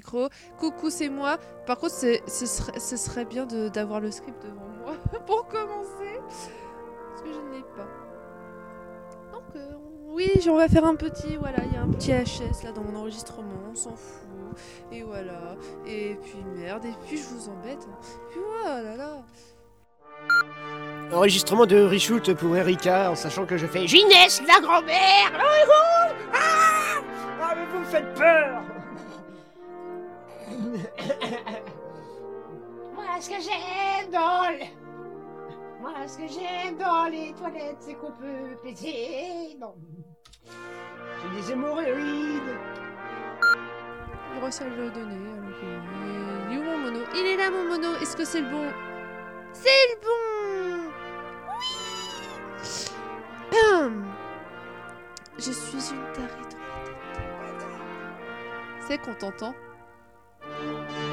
Coucou, c'est moi. Par contre, ce serait, bien d'avoir le script devant moi pour commencer. Parce que je ne l'ai pas. Donc, euh, oui, on va faire un petit. Voilà, il y a un petit HS là dans mon enregistrement, on s'en fout. Et voilà. Et puis merde, et puis je vous embête. Puis voilà là. Enregistrement de Reshoot pour Erika, en sachant que je fais Ginès, la grand-mère ah Ah, mais vous me faites peur Moi, ce que j'aime dans le... Moi, ce que j'aime dans les toilettes, c'est qu'on peut péter. Non. J'ai des hémorroïdes. Il à le que- Il est où mon mono Il est là mon mono. Est-ce que c'est le bon C'est le bon Oui. Je suis une tarée dans tête. C'est qu'on t'entend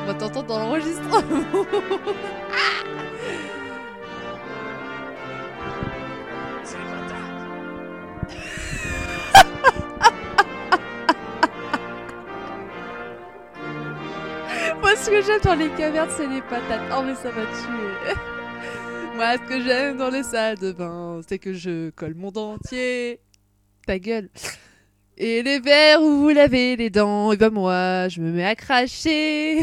On va t'entendre dans l'enregistrement. Moi, ce que j'aime dans les cavernes, c'est les patates. Oh, mais ça m'a tué. Moi, ce que j'aime dans les salles de bain, c'est que je colle mon dentier. Ta gueule. Et les verres où vous lavez les dents, et ben moi, je me mets à cracher.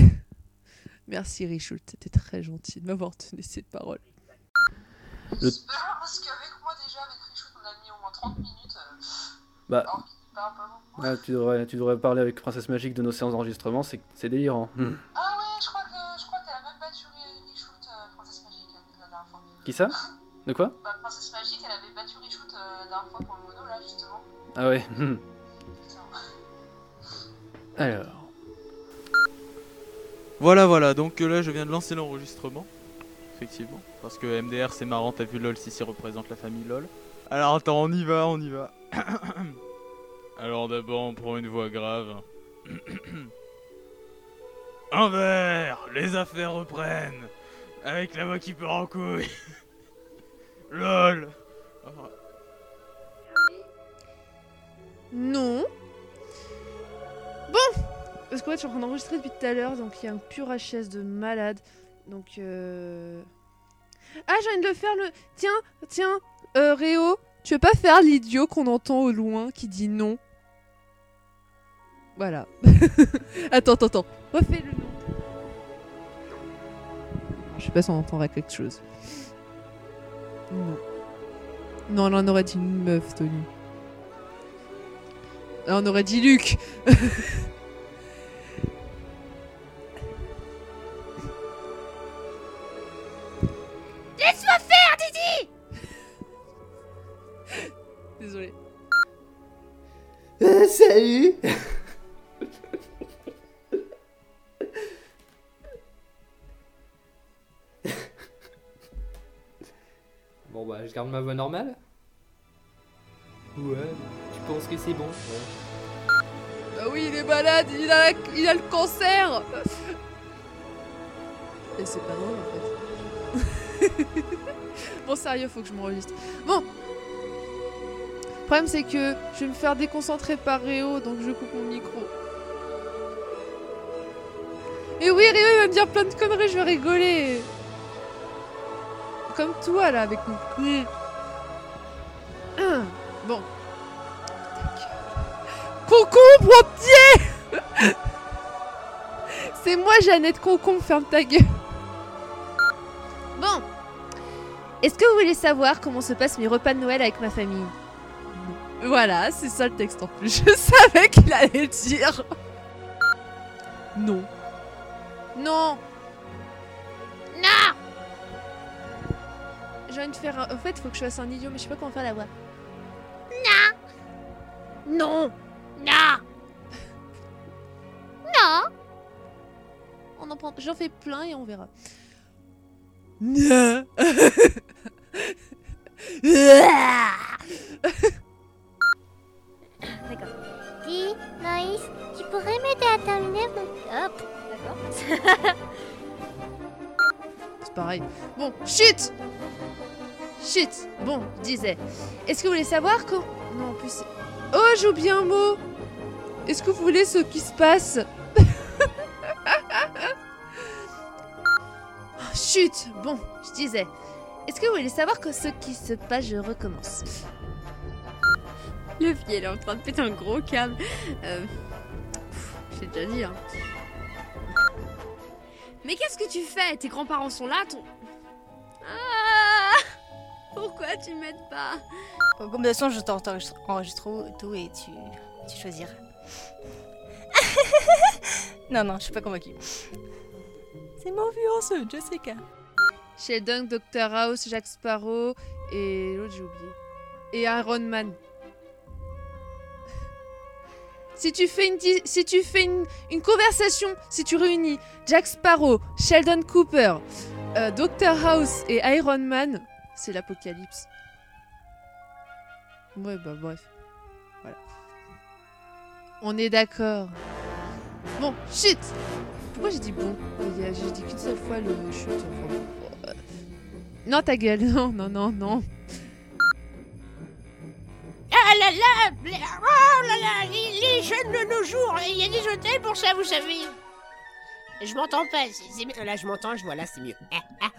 Merci Richoult, c'était très gentil de m'avoir tenu cette parole. Le- Super, parce qu'avec moi déjà, avec Richout, on a mis au moins 30 minutes. euh, Bah, alors parle pas ah, tu, devrais, tu devrais parler avec Princesse Magique de nos séances d'enregistrement, c'est c'est délirant. Hmm. Ah ouais, je crois que je crois qu'elle a même battu Richout, euh, Princesse Magique, euh, la dernière fois. Qui ça? De quoi? Bah, Princesse Magique, elle avait battu Richout euh, la dernière fois pour le mono, là, justement. Ah ouais. Alors. Voilà, voilà, donc euh, là je viens de lancer l'enregistrement. Effectivement. Parce que MDR c'est marrant, t'as vu LOL si c'est représente la famille LOL. Alors attends, on y va, on y va. Alors d'abord on prend une voix grave. Un verre Les affaires reprennent Avec la voix qui part en couille LOL Non. Bon Parce qu'en fait, je suis en train d'enregistrer depuis tout à l'heure, donc il y a un pur HS de malade. Donc, euh... Ah, j'ai envie de le faire le... Tiens, tiens, euh, Réo, tu veux pas faire l'idiot qu'on entend au loin qui dit non? Voilà. attends, attends, attends. Refais le nom. Je sais pas si on entendra quelque chose. Non. Non, là, on aurait dit une meuf, Tony. Là, on aurait dit Luc. Laisse-moi faire, Didi Désolé. Euh, salut Bon bah je garde ma voix normale Ouais, tu penses que c'est bon? Ah oui, il est malade, il a, il a le cancer Et c'est pas drôle en fait. bon, sérieux, faut que je m'enregistre. Bon Le problème, c'est que je vais me faire déconcentrer par Réo, donc je coupe mon micro. Et oui, Réo, il va me dire plein de conneries, je vais rigoler Comme toi, là, avec mon... Hum, Bon. Concombre au pied C'est moi, Jeannette Concombre, ferme ta gueule. Bon. Est-ce que vous voulez savoir comment se passent mes repas de Noël avec ma famille? Voilà, c'est ça le texte en plus. Je savais qu'il allait le dire. Non. Non. Non J'ai envie de faire un... En fait, il faut que je fasse un idiot, mais je sais pas comment faire la voix. Non. Non. Non. On en prend... J'en fais plein et on verra. Non. D'accord. Dis, Naïs, tu pourrais m'aider à terminer mon... Hop, d'accord. C'est pareil. Bon, chut Chut Bon, je disais. Est-ce que vous voulez savoir quand... Non, en plus je joue bien un mot? Est-ce que vous voulez ce qui se passe? Oh, chut Bon, je disais. Est-ce que vous voulez savoir que ce qui se passe Je recommence? Le vieil est en train de péter un gros câble. Euh, j'ai déjà dit. Hein. Mais qu'est-ce que tu fais? Tes grands-parents sont là, ton... Pourquoi tu m'aides pas Comme de toute façon, je t'enregistre tout et tu, tu choisiras. non, non, je suis pas convaincue. C'est mon fiancé, Jessica. Sheldon, Dr House, Jack Sparrow et l'autre j'ai oublié. Et Iron Man. Si tu fais une si tu fais une, une conversation, si tu réunis Jack Sparrow, Sheldon Cooper, euh, Dr House et Iron Man, c'est l'apocalypse. Ouais bah bref. Voilà. On est d'accord. Bon, chut Pourquoi j'ai dit bon? J'ai dit qu'une seule fois le chut. enfin, bon, euh, Non ta gueule, non, non, non, non. Ah là là les- Oh là là les, les jeunes de nos jours, il y a des hôtels pour ça, vous savez. Je m'entends pas, c'est- c'est mieux. Là, je m'entends, je vois, là, c'est mieux. Ah, ah,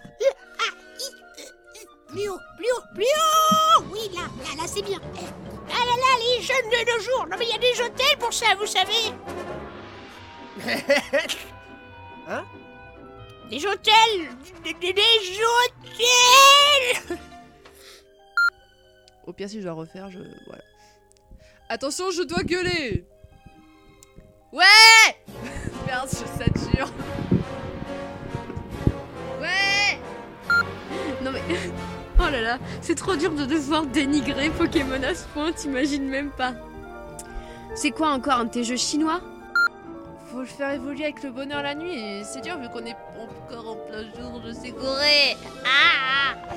plus haut, plus haut, plus haut Oui, là, là, là, c'est bien. Ah là là, les jeunes de nos jours Non mais il y a des hôtels pour ça, vous savez Hein? Des hôtels Des, des- des hôtels Au pire si je dois refaire, je voilà. Attention, je dois gueuler. Ouais Merde, je sature. Ouais Non mais... Oh là là, c'est trop dur de devoir dénigrer Pokémon à ce point, t'imagines même pas. C'est quoi encore un de tes jeux chinois? Faut le faire évoluer avec le bonheur la nuit et c'est dur vu qu'on est encore en plein jour de Ségoré. Ah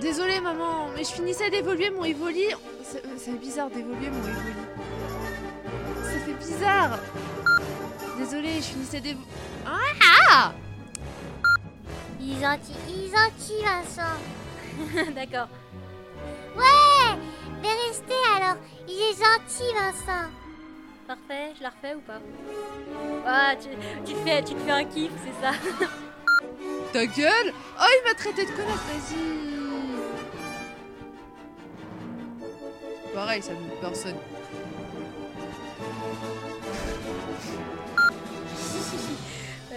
Désolée maman, mais je finissais d'évoluer mon Evoli. C'est c'est bizarre d'évoluer mon Evoli. Ça fait bizarre. Désolée, je finissais d'évoluer. Ah Il est gentil, il est gentil, Vincent. D'accord. Ouais Mais restez alors, il est gentil, Vincent. Parfait, je la refais ou pas? Ah, tu, tu te fais, tu te fais un kiff, c'est ça? Ta gueule Oh, il m'a traité de connasse, vas-y Pareil, ça ne personne.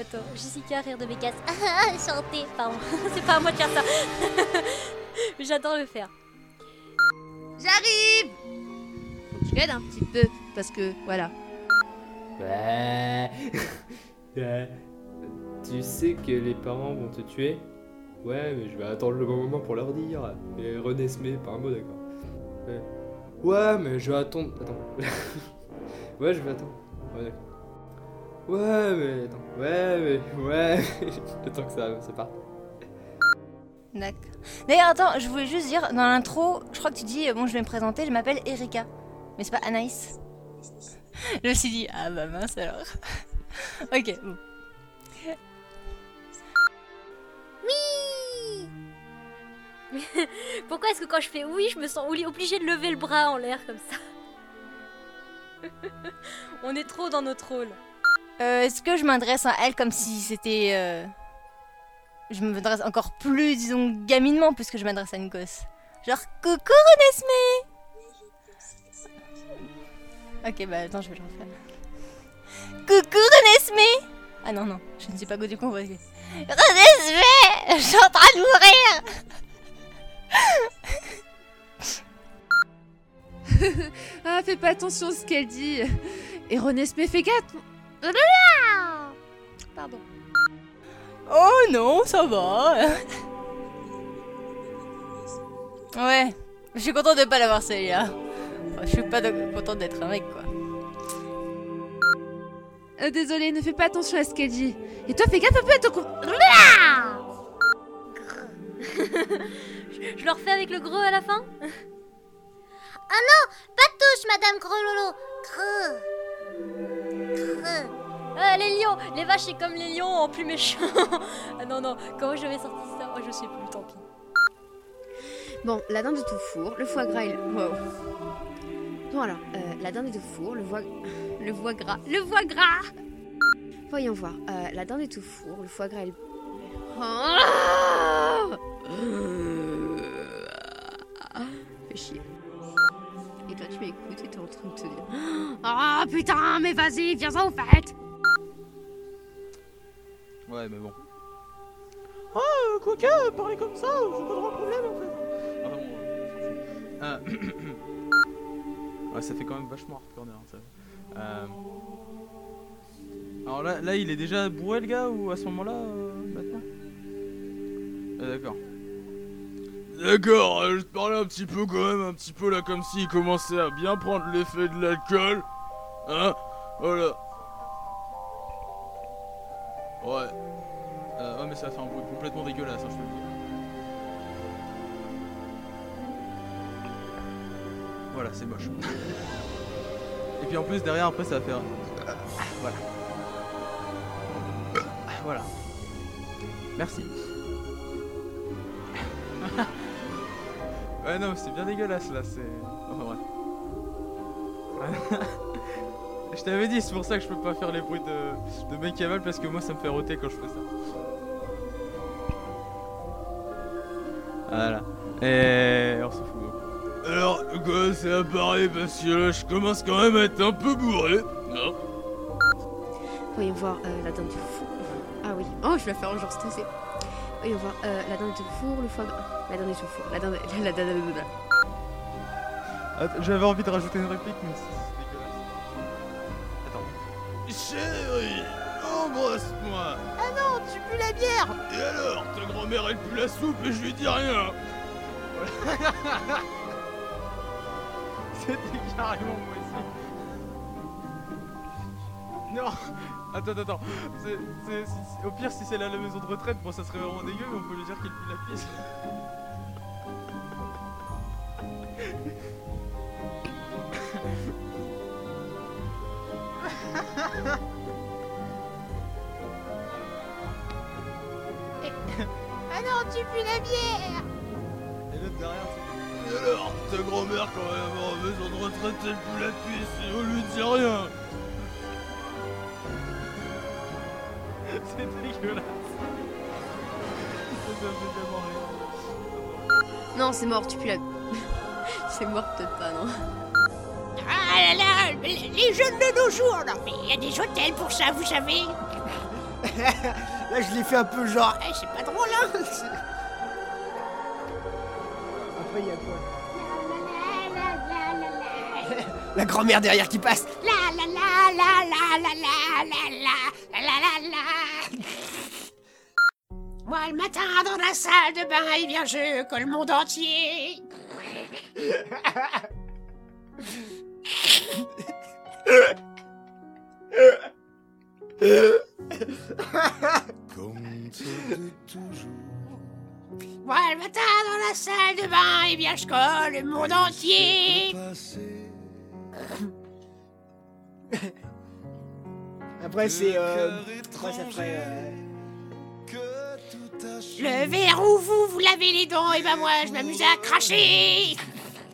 Attends, Jessica, rire de mes casses. Ah, chanter, pardon. c'est pas à moi de faire ça. Mais J'adore le faire. J'arrive Faut que je l'aide un petit peu, parce que, voilà. Ouais. Ouais. Tu sais que les parents vont te tuer? Ouais, mais je vais attendre le bon moment pour leur dire. Mais René Smé, pas un mot, d'accord. Ouais. Ouais, mais je vais attendre. Attends. ouais, je vais attendre. Ouais, d'accord. Ouais, mais attends. Ouais, mais. Ouais. Attends que ça, ça parte. D'accord. D'ailleurs, attends, je voulais juste dire, dans l'intro, je crois que tu dis, euh, bon, je vais me présenter, je m'appelle Erika. Mais c'est pas Anaïs. Je me suis dit, ah bah mince alors. ok, bon. Oui Pourquoi est-ce que quand je fais oui, je me sens obli- obligée de lever le bras en l'air comme ça? On est trop dans notre rôle. Euh, Est-ce que je m'adresse à elle comme si c'était. euh, Je m'adresse encore plus, disons, gaminement, puisque je m'adresse à une gosse. Genre, coucou Renesmé Ok, bah attends, je vais le refaire. Coucou Renesmé Ah non, non, je ne suis pas go du con. Renesmé Je suis en train de mourir Ah, fais pas attention à ce qu'elle dit. Et René Smé fait gaffe. Pardon. Oh non, ça va Ouais, je suis contente de pas l'avoir celle-là. Enfin, je suis pas contente d'être un mec, quoi. Euh, désolée, ne fais pas attention à ce qu'elle dit. Et toi, fais gaffe un peu à ton cou- Je, je le refais avec le greu à la fin Ah non, pas de touche, Madame Grelolo. Creux. Ah, les lions Les vaches, c'est comme les lions en plus méchant Ah non, non, comment j'avais sorti ça Oh, je sais plus, tant pis. Bon, la dinde est au four, le foie gras et le... Wow. Bon alors, euh, la dinde est au four, le foie... Le foie gras... Le foie gras Voyons voir. Euh, la dinde est au four, le foie gras est... Ah Fais chier. Et toi, tu m'écoutes et train de te dire... Ah putain, mais vas-y, viens-en au fait Ouais, mais bon. Ah, euh, Quoique, parler comme ça, c'est pas un problème en fait. Ah, bon, euh. Euh, ouais, ça fait quand même vachement hardcore hein, ça. Euh... Alors là, là, il est déjà bourré le gars ou à ce moment-là euh, maintenant? Ah, D'accord. D'accord, euh, je parlais un petit peu quand même, un petit peu là comme s'il commençait à bien prendre l'effet de l'alcool. Hein Voilà. Ouais. Euh, ouais mais ça fait un bruit complètement dégueulasse, hein, je te le dis. Voilà, c'est moche. Et puis en plus derrière après ça va faire... Voilà. Voilà. Merci. Ouais non c'est bien dégueulasse là, c'est... Enfin bref. je t'avais dit, c'est pour ça que je peux pas faire les bruits de, de mec qui avale parce que moi ça me fait roter quand je fais ça. Voilà. Et on s'en fout. Alors, quoi, c'est appareil parce que là, je commence quand même à être un peu bourré. Non Voyons voir euh, la dinde du four. Ah oui. Oh, je vais la faire en genre stressé. Voyons voir euh, la dinde est au four, le foie gras. La dinde est au four. La dinde. La. Attends, J'avais envie de rajouter une réplique, mais c'est dégueulasse. Attends. Chérie, embrasse-moi. Ah non, tu pues la bière Et alors, ta grand-mère elle pue la soupe et je lui dis rien. C'était carrément. Non. Attends, attends, c'est- au pire si c'est là la maison de retraite, bon ça serait vraiment dégueu, mais on peut lui dire qu'il pue la pisse. Ah non, tu pues la bière. Et l'autre derrière c'est... Alors, ta grand-mère quand même en maison de retraite elle pue la pisse et on lui dit rien C'est dégueulasse. Non, c'est mort, tu pues la. c'est mort, peut-être pas, non. Ah là là, les les jeunes de nos jours, non mais il y a des hôtels pour ça, vous savez Là, je l'ai fait un peu genre. Eh, C'est pas drôle, hein Après, il y a quoi La grand-mère derrière qui passe. La la la la la la la la la la la la la Moi le matin dans la salle de bain, eh bien je colle le monde entier. Moi le matin dans la salle de bain, eh bien je colle le monde entier. Après, c'est. Euh... Après, euh, Le verre où vous vous lavez les dents, et ben moi je m'amuse à cracher.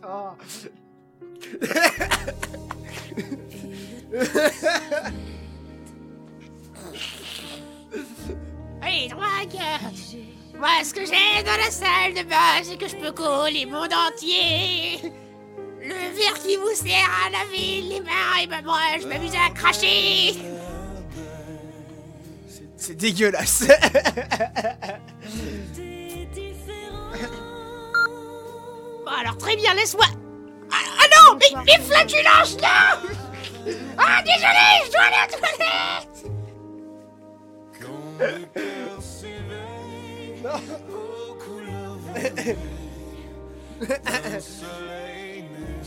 Oh. Allez, drogue Moi, ce que j'ai dans la salle de bain, c'est que je peux coller le monde entier. Le verre qui vous sert à laver les mains, et ben moi, je m'amuse à cracher. C'est dégueulasse. Bon, alors très bien, laisse-moi. Ah, ah non, mais les flatulences, non Ah, désolé, je dois aller aux toilettes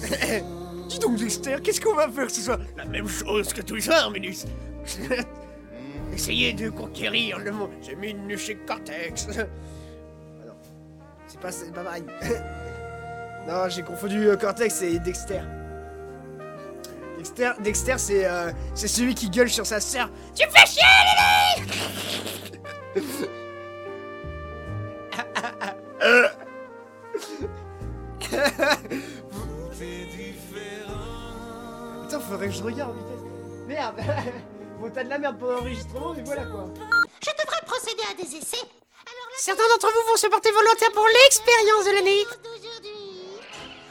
Dis donc, Dexter, qu'est-ce qu'on va faire ce soir? La même chose que tous les soirs, Minus. Essayez de conquérir le monde. J'ai mis une chez Cortex. Ah non, c'est pas, c'est pas pareil. non, j'ai confondu euh, Cortex et Dexter. Dexter, Dexter c'est euh, c'est celui qui gueule sur sa sœur. Tu me fais chier, Lily Putain, faudrait que je regarde, vitesse. Merde Bon, t'as de la merde pour l'enregistrement, mais voilà quoi. Je devrais procéder à des essais. Certains d'entre vous vont se porter volontaire pour l'expérience de l'année.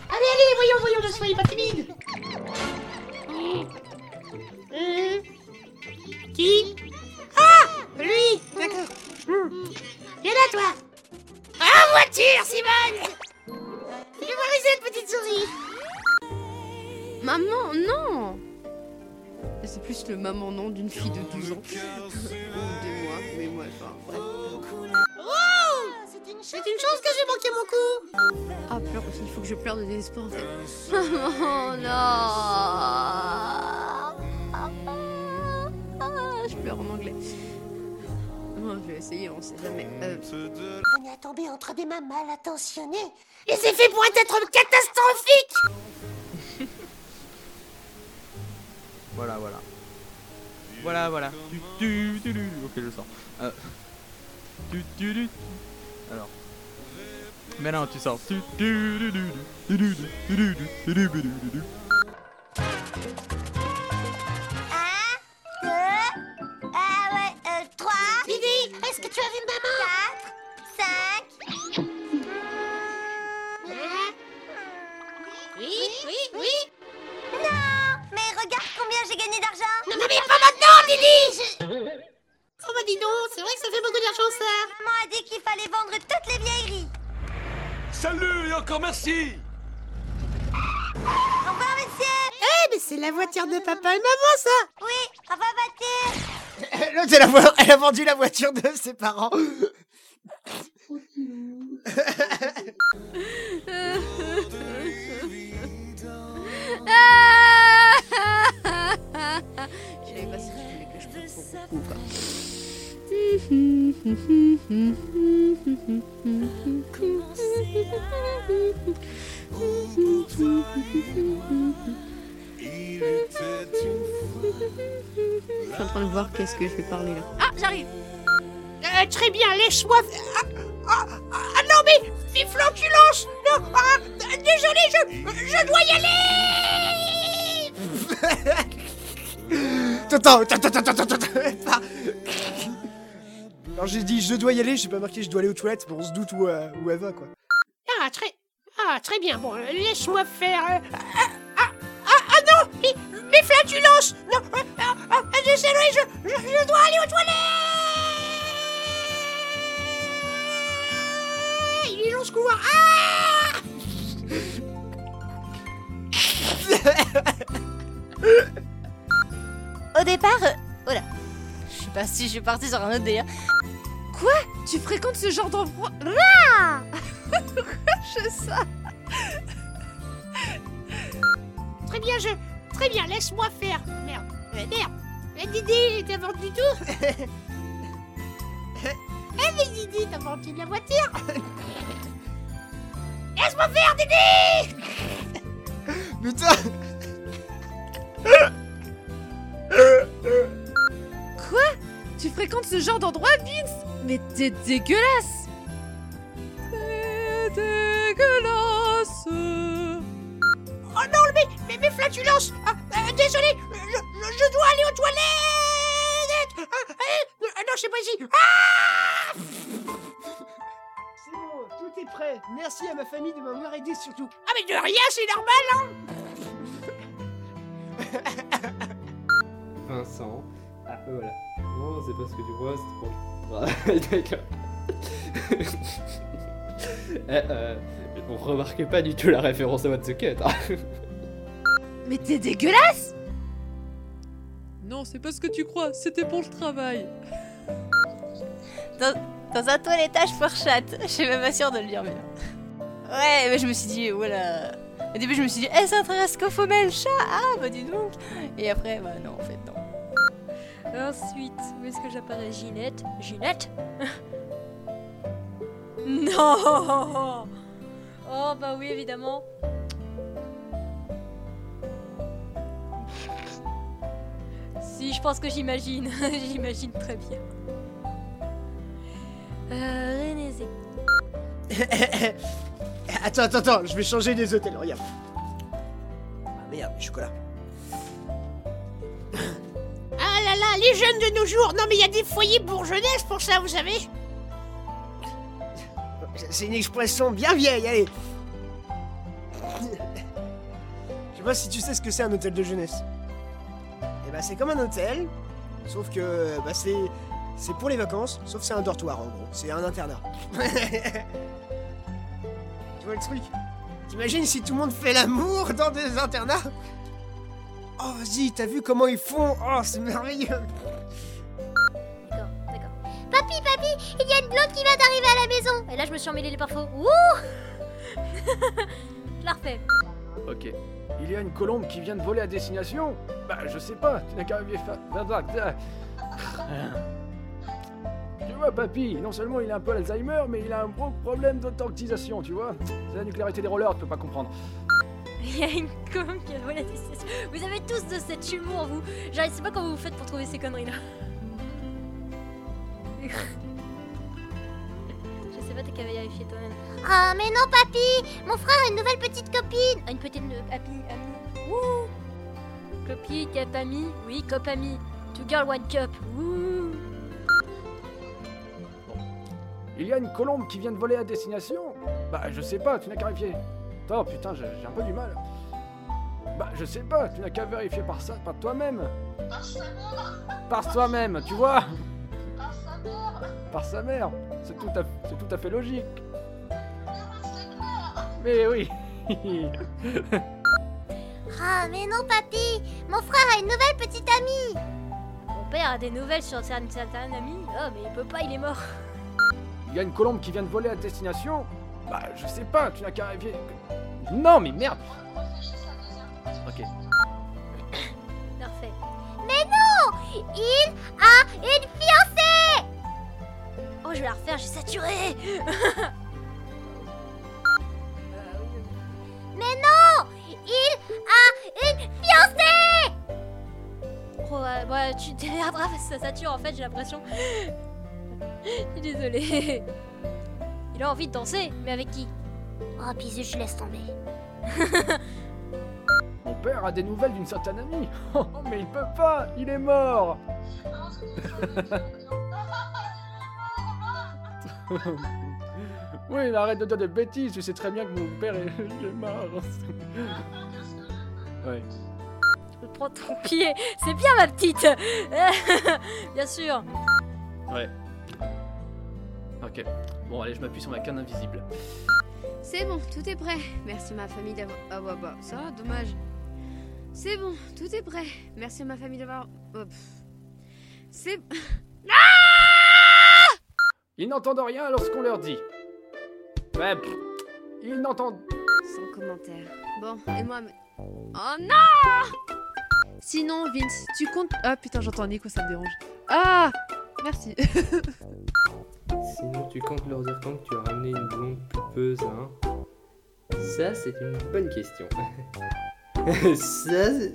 Allez, allez, voyons, voyons, ne soyez pas timide. Hum. Qui Ah Lui D'accord. Hum. Viens là, toi Ah, voiture, Simone Je cette petite souris. Maman, non C'est plus le maman non d'une fille de 12 ans. Ou de moi, mais moi, enfin, bref. C'est une chance que j'ai manqué mon coup. Ah, pleure, il faut que je pleure de désespoir en fait. Oh non Je pleure en anglais. Oh, je vais essayer, on sait jamais. Euh, Venez à tomber entre des mains mal intentionnées. Les effets pourraient être catastrophiques. Voilà, voilà. Voilà, voilà. Ok, je sors. Euh. Alors. Maintenant, tu sors. Est-ce que tu as vu maman 4, 5. Oui, oui, oui. Non mais regarde combien j'ai gagné d'argent Non, non, mais pas maintenant, Didi Oh bah dis donc, c'est vrai que ça fait beaucoup d'argent ça. Maman a dit qu'il fallait vendre toutes les vieilleries. Salut et encore merci Au revoir, monsieur Eh, mais c'est la voiture de papa et maman ça Oui, au revoir, voiture L'autre, elle, vo- elle a vendu la voiture de ses parents. Je suis en train de voir qu'est-ce que je vais parler là. Ah, j'arrive Euh, Très bien, laisse-moi... Ah, ah, ah, non, mais... Flanculence Non ah, Désolé, je... Je dois y aller Attends, attends, attends, attends, attends, attends. pas- Alors j'ai dit je dois y aller, j'ai pas marqué je dois aller aux toilettes, bon on se doute où, euh, où elle va quoi. Ah, très... Ah, très bien, bon, euh, laisse-moi faire... euh, Ah, ah, ah, ah, non Mais, mais flatulences Non ah, ah, ah, Désolé, je, je, je dois aller aux toilettes Il est long ce couloir Ah Au départ, euh, oh là, je sais pas si je suis partie sur un autre délire. Tu fréquentes ce genre d'endroit? Ah Pourquoi je ça Très bien, je... Très bien, laisse-moi faire. Merde, euh, merde. Eh, Didi, t'as vendu tout. Eh, mais Didi, t'as vendu de la voiture. Laisse-moi faire, Didi! Putain Quoi? Tu fréquentes ce genre d'endroit, Vince? Mais t'es dégueulasse T'es dégueulasse Oh non, mais, mais, mais flatulences ah, euh, Désolé, je, je, je dois aller aux toilettes ah, euh, euh, Non, c'est pas ici Ah C'est bon, tout est prêt. Merci à ma famille de m'avoir aidé surtout. Ah, mais de rien, c'est normal, hein Vincent. Ah, voilà. Non, c'est pas ce que tu crois, c'était pour d'accord. Eh, euh, on remarquait pas du tout la référence à What the Cut. hein. Mais t'es dégueulasse Non, c'est pas ce que tu crois, c'était pour le travail. Dans, dans un toilettage pour chat, je suis même pas sûre de le dire bien. Ouais, mais je me suis dit, voilà. Au début, je me suis dit, eh, c'est un rascofomel chat Ah, bah dis donc Et après, bah non, en fait, non. Ensuite, où est-ce que j'apparais? Ginette Ginette? Non Oh bah oui, évidemment. Si, je pense que j'imagine. j'imagine très bien. Euh, René Zé. attends, attends, attends, je vais changer des hôtels, regarde. Ah merde, chocolat. Ah là là, les jeunes de nos jours. Non, mais il y a des foyers pour jeunesse pour ça, vous savez. C'est une expression bien vieille, allez. Je sais pas si tu sais ce que c'est un hôtel de jeunesse. Et bah c'est comme un hôtel, sauf que bah c'est c'est pour les vacances, sauf c'est un dortoir en gros, c'est un internat. tu vois le truc? T'imagines si tout le monde fait l'amour dans des internats? Oh vas-y, t'as vu comment ils font? Oh c'est merveilleux D'accord, d'accord. Papy, papy, il y a une blonde qui vient d'arriver à la maison. Et là, je me suis emmêlé les parfums. Ouh Je la refais. Ok. Il y a une colombe qui vient de voler à destination Bah, je sais pas, tu n'as qu'à vivre fa- Tu vois, papy, non seulement il a un peu l'Alzheimer, mais il a un gros problème d'authentisation, tu vois C'est la nucléarité des rollers, tu peux pas comprendre. Il y a une colombe qui a volé la destination. Vous avez tous de cet humour, vous. Genre, je sais pas comment vous faites pour trouver ces conneries-là. je sais pas, t'as qu'à vérifier toi-même. Ah, mais non, papy Mon frère a une nouvelle petite copine Ah, une petite euh, amie, amie. Ouh Copine, cap ami Oui, cop ami. Two girl, one cup. Ouh Il y a une colombe qui vient de voler à destination Bah, je sais pas, tu n'as qu'à vérifier. Oh putain, j'ai un peu du mal. Bah, je sais pas, tu n'as qu'à vérifier par ça, par toi-même. Par sa mère Par toi-même, tu vois Par sa mère Par sa mère. C'est tout, à- c'est tout à fait logique. Mais oui Ah, mais non, papy Mon frère a une nouvelle petite amie Mon père a des nouvelles sur certaines certaines amies. Oh, mais il peut pas, il est mort. Il y a une colombe qui vient de voler à destination Bah, je sais pas, tu n'as qu'à vérifier. Non, mais merde Ok. Parfait. Mais non Il a une fiancée Oh, je vais la refaire, j'ai saturé Mais non Il a une fiancée Oh, ouais, ouais, tu t'énerveras parce que ça sature en fait, j'ai l'impression. Je suis désolée. Il a envie de danser, mais avec qui? Oh, bisous, je laisse tomber. Mon père a des nouvelles d'une certaine amie. Oh, mais il peut pas, il est mort. oui, mais arrête de dire des bêtises, tu sais très bien que mon père est, il est mort. ouais. Je prends ton pied, c'est bien ma petite Bien sûr Ouais. Ok. Bon, allez, je m'appuie sur ma canne invisible. C'est bon, tout est prêt. Merci ma famille d'avoir. Ah bah bah, ça, dommage. C'est bon, tout est prêt. Merci à ma famille d'avoir. Oh. C'est. Ils n'entendent rien lorsqu'on leur dit. Ouais, pff, ils n'entendent. Sans commentaire. Bon, et moi. mais- Oh non Sinon, Vince, tu comptes. Ah putain, j'entends Nico, ça me dérange. Ah Merci. Sinon, tu comptes leur dire quand que tu as ramené une blonde pulpeuse, hein Ça, c'est une bonne question. Ça, c'est...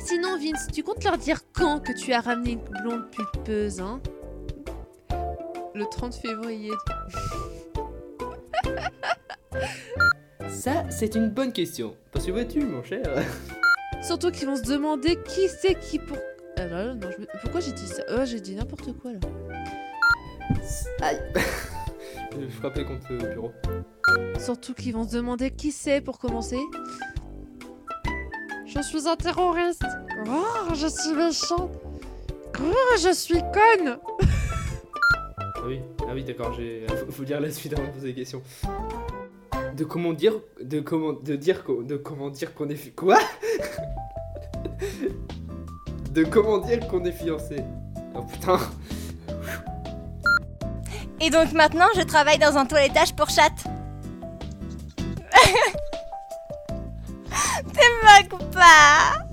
Sinon, Vince, tu comptes leur dire quand que tu as ramené une blonde pulpeuse, hein? Le 30 février. Ça, c'est une bonne question. Parce que vois-tu, mon cher? Surtout qu'ils vont se demander qui c'est qui pour. Ah là, non, je me- Pourquoi j'ai dit ça? Oh, j'ai dit n'importe quoi là. Aïe Je frappais contre le bureau. Surtout qu'ils vont se demander qui c'est pour commencer. Je suis un terroriste. Oh, je suis méchante. Oh, je suis conne. Ah oui, ah oui d'accord, j'ai... Faut, dire la suite avant de poser des questions. De comment dire... De comment... De dire... De comment dire qu'on est... Quoi? De comment dire qu'on est fiancé. Oh putain. Et donc maintenant, je travaille dans un toilettage pour chatte. Te moques pas?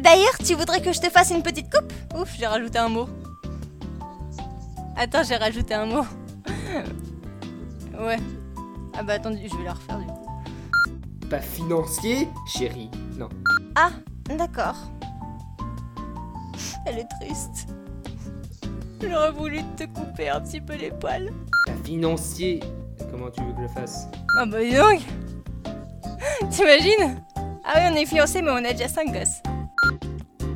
D'ailleurs, tu voudrais que je te fasse une petite coupe? Ouf, j'ai rajouté un mot. Attends, j'ai rajouté un mot. ouais. Ah bah attends, je vais la refaire du coup. Pas financier, chérie. Non. Ah, d'accord. Elle est triste. J'aurais voulu te couper un petit peu les poils. Pas financier. Comment tu veux que je fasse? Ah bah dis donc T'imagines? Ah oui, on est fiancés, mais on a déjà 5 gosses.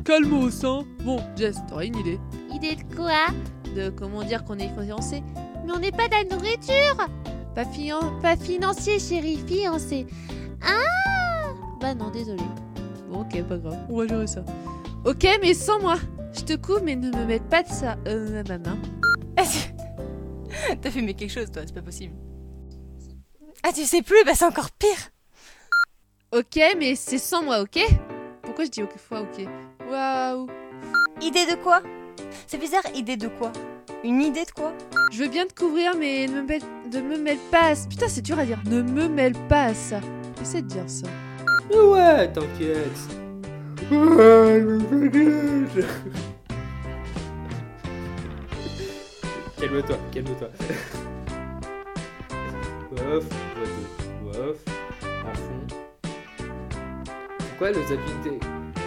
calmos, hein. Bon, Jess, t'aurais une idée Idée de quoi? De comment dire qu'on est fiancé Mais on n'est pas de la nourriture Pas, fian- pas financier, chérie, fiancé. Ah Bah non, désolé. Bon, ok, pas grave, on va gérer ça. Ok, mais sans moi. Je te coupe, mais ne me mets pas de ça. Euh, ma main. T'as fumé quelque chose, toi, c'est pas possible. Ah, tu sais plus Bah, c'est encore pire Ok, mais c'est sans moi, ok? Pourquoi je dis ok fois ok? Waouh Idée de quoi? C'est bizarre, idée de quoi? Une idée de quoi? Je veux bien te couvrir, mais ne me, mêle- ne me mêle pas à ça. Putain, c'est dur à dire. Ne me mêle pas à ça. Essaie de dire ça. Mais ouais, t'inquiète. Calme-toi, calme-toi. Wouf, voix de wouf, en fond. Pourquoi le zapping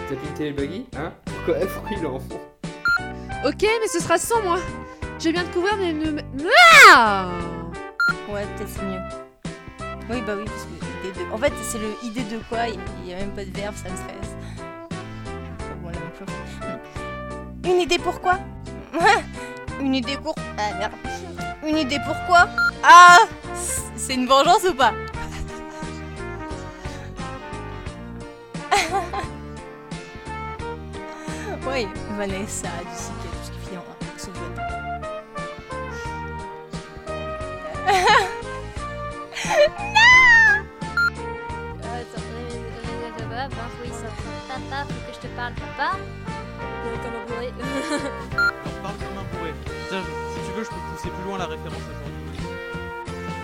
zapping télébagie Hein? Pourquoi Pourquoi il est en fond? Ok, mais ce sera sans moi. Je bien te couvrir, mais ne me... Ah Ouais, peut-être c'est mieux. Oui, bah oui, parce que idée de... En fait, c'est le idée de quoi? Il y a même pas de verbe, ça me stresse. Une idée pourquoi Une idée pour... Ah, merde. Une idée pourquoi Ah C'est une vengeance ou pas? Oui, Vanessa, du Sica, tout ce qui finit en souvenir. Attends, euh, euh, papa, ben oui, ça papa, faut que je te parle, papa. Euh, Comme un bourré. Alors parle comme un bourré. Tiens, si tu veux, je peux pousser plus loin la référence aujourd'hui.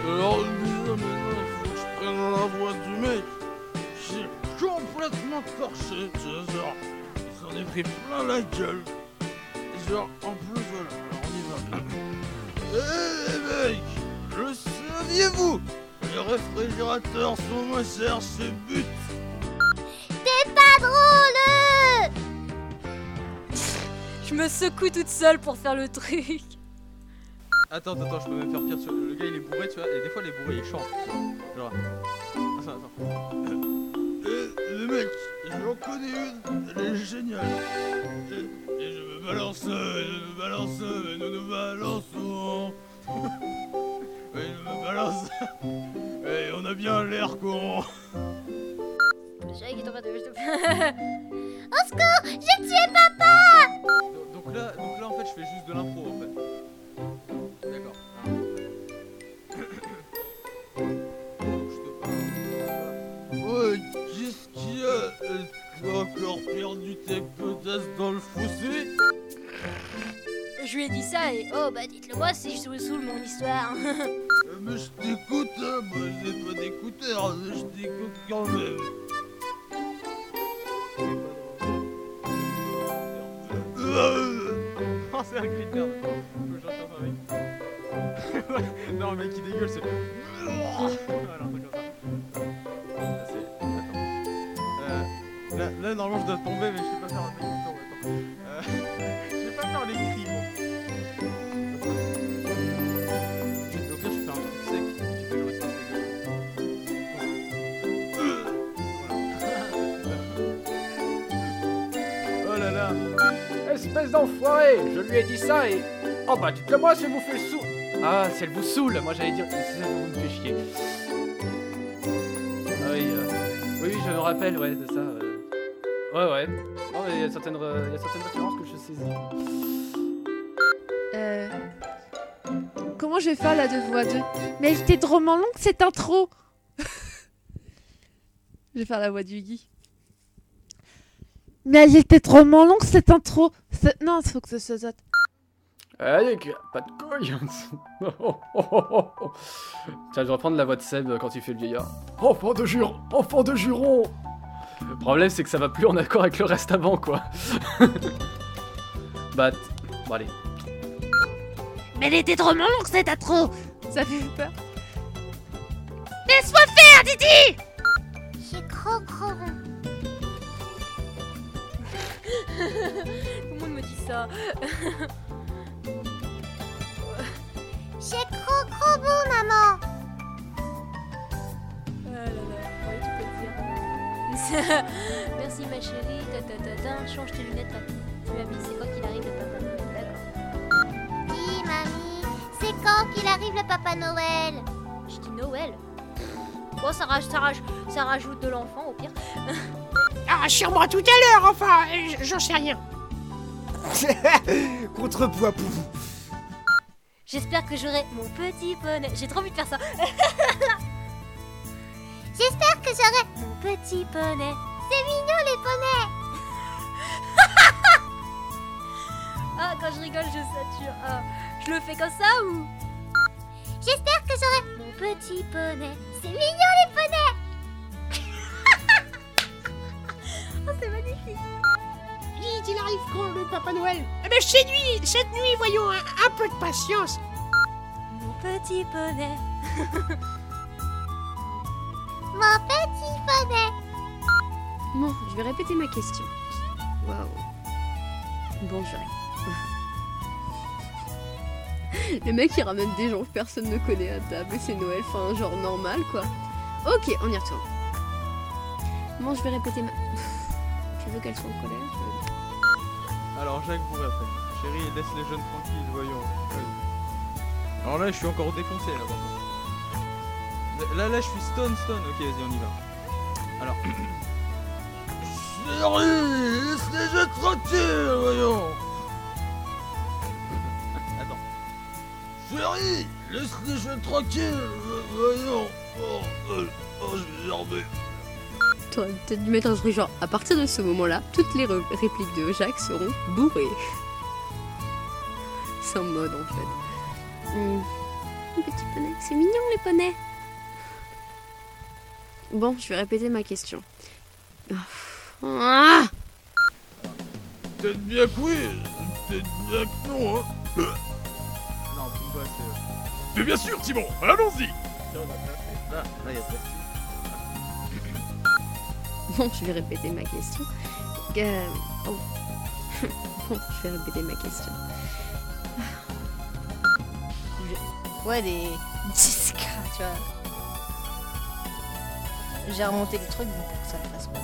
Alors, mais non, faut que je prenne la voix du mec. J'ai complètement torché, tu sais, genre. S'en est pris plein la gueule. Et genre, en plus, voilà, alors on y va. Eh les mecs, le saviez-vous? Les réfrigérateurs sont moins chers chez But. Me secoue toute seule pour faire le truc. Attends, attends, attends, je peux même faire pire. vois, Le gars il est bourré, tu vois, et des fois les bourrés ils chantent. Genre. Attends, attends. Eh, les mecs, j'en connais une, elle est géniale. Et, et je me balance, euh, je me balance, euh, et nous nous balançons. et je me balance. Et on a bien l'air con. Savais qu'il était en train de. Au secours J'ai tué papa Donc, là, donc là en fait je fais juste de l'impro en fait. D'accord. Ouais, qu'est-ce qu'il y a? Tu as encore perdu tes godasses dans le fossé Je lui ai dit ça et oh bah dites-le moi si je vous saoule mon histoire. Euh, Mais je t'écoute, hein, moi j'ai pas d'écouteurs, je t'écoute quand même. C'est un critère. Faut que j'entende. Ouais, non, mec qui dégueule, c'est. Voilà, un truc comme ça. Euh, là, là, normalement, je dois tomber, mais je sais pas faire Je lui ai dit ça et... Oh bah dites-le moi si elle vous fait sou... Ah, si elle vous saoule, moi j'allais dire... Si elle vous fait chier. Ah oui, euh, oui, je me rappelle, ouais, de ça. Ouais, ouais. Non, mais il y a certaines, il y a certaines références que je saisis. Euh... Comment je vais faire la deux voix 2 Mais elle était drôlement longue cette intro Je vais faire la voix du Guy. Mais elle était drôlement longue cette intro C'est- Non, il faut que ça soit... Allez, pas de couilles Oh, oh, oh. Tiens, je vais reprendre la voix de Seb quand il fait le vieillard. Enfant de juron Enfant de juron Le problème, c'est que ça va plus en accord avec le reste avant, quoi. bah, bon, allez. Mais elle était drôlement longue cette intro Ça fait peur. Laisse-moi faire, Didi J'ai trop trop Tout le monde me dit ça. J'ai trop trop bon, maman Ah là là, oui, tu peux le dire. Merci ma chérie, ta ta ta ta, change tes lunettes, papy. Mamie, c'est quoi qu'il arrive le Papa Noël D'accord? Dis, mamie, c'est quand qu'il arrive le Papa Noël? Je dis Noël. Bon, ça, raj- ça, raj- ça rajoute de l'enfant au pire. Ah, sur moi tout à l'heure, enfin, j'en sais rien. Contrepoids pour vous. J'espère que j'aurai mon petit poney. J'ai trop envie de faire ça. J'espère que j'aurai Mon petit poney. C'est mignon les poneys Ah, quand je rigole, je sature. Ah, je le fais comme ça ou? J'espère que j'aurai Mon petit poney. C'est mignon les poneys Oh, c'est magnifique. Vite, il arrive quand le Papa Noël? Eh ben, cette nuit, cette nuit, voyons, un, un peu de patience. Mon petit poney. Mon petit poney Bon, je vais répéter ma question. Waouh. Bon, je vais. Le mec il ramène des gens que personne ne connaît à table c'est Noël, enfin genre normal quoi. Ok, on y retourne. Bon, je vais répéter ma. Tu veux qu'elle soit en colère je- Alors Jacques vous répète. Chérie, laisse les jeunes tranquilles, voyons. Alors là, je suis encore défoncé là par contre. Là, là, je suis stone, stone. Ok, vas-y, on y va. Alors. Chérie, laisse les jeux tranquilles, voyons. Chérie, laisse les jeux tranquilles, voyons. Oh, oh, oh, je vais. T'aurais peut-être dû mettre un truc genre, à partir de ce moment-là, toutes les répliques de Jacques seront bourrées. C'est en mode en fait. Hmm. Un petit poney, c'est mignon les poneys. Bon, je vais répéter ma question. Ah Peut-être bien que oui, peut-être bien que non, hein. C'est. Mais bien sûr, Timon, allons-y. Bon, je vais répéter ma question. Euh, oh. bon, je vais répéter ma question. Ouais, des discrets, tu vois. J'ai remonté les trucs donc ça le fasse pas.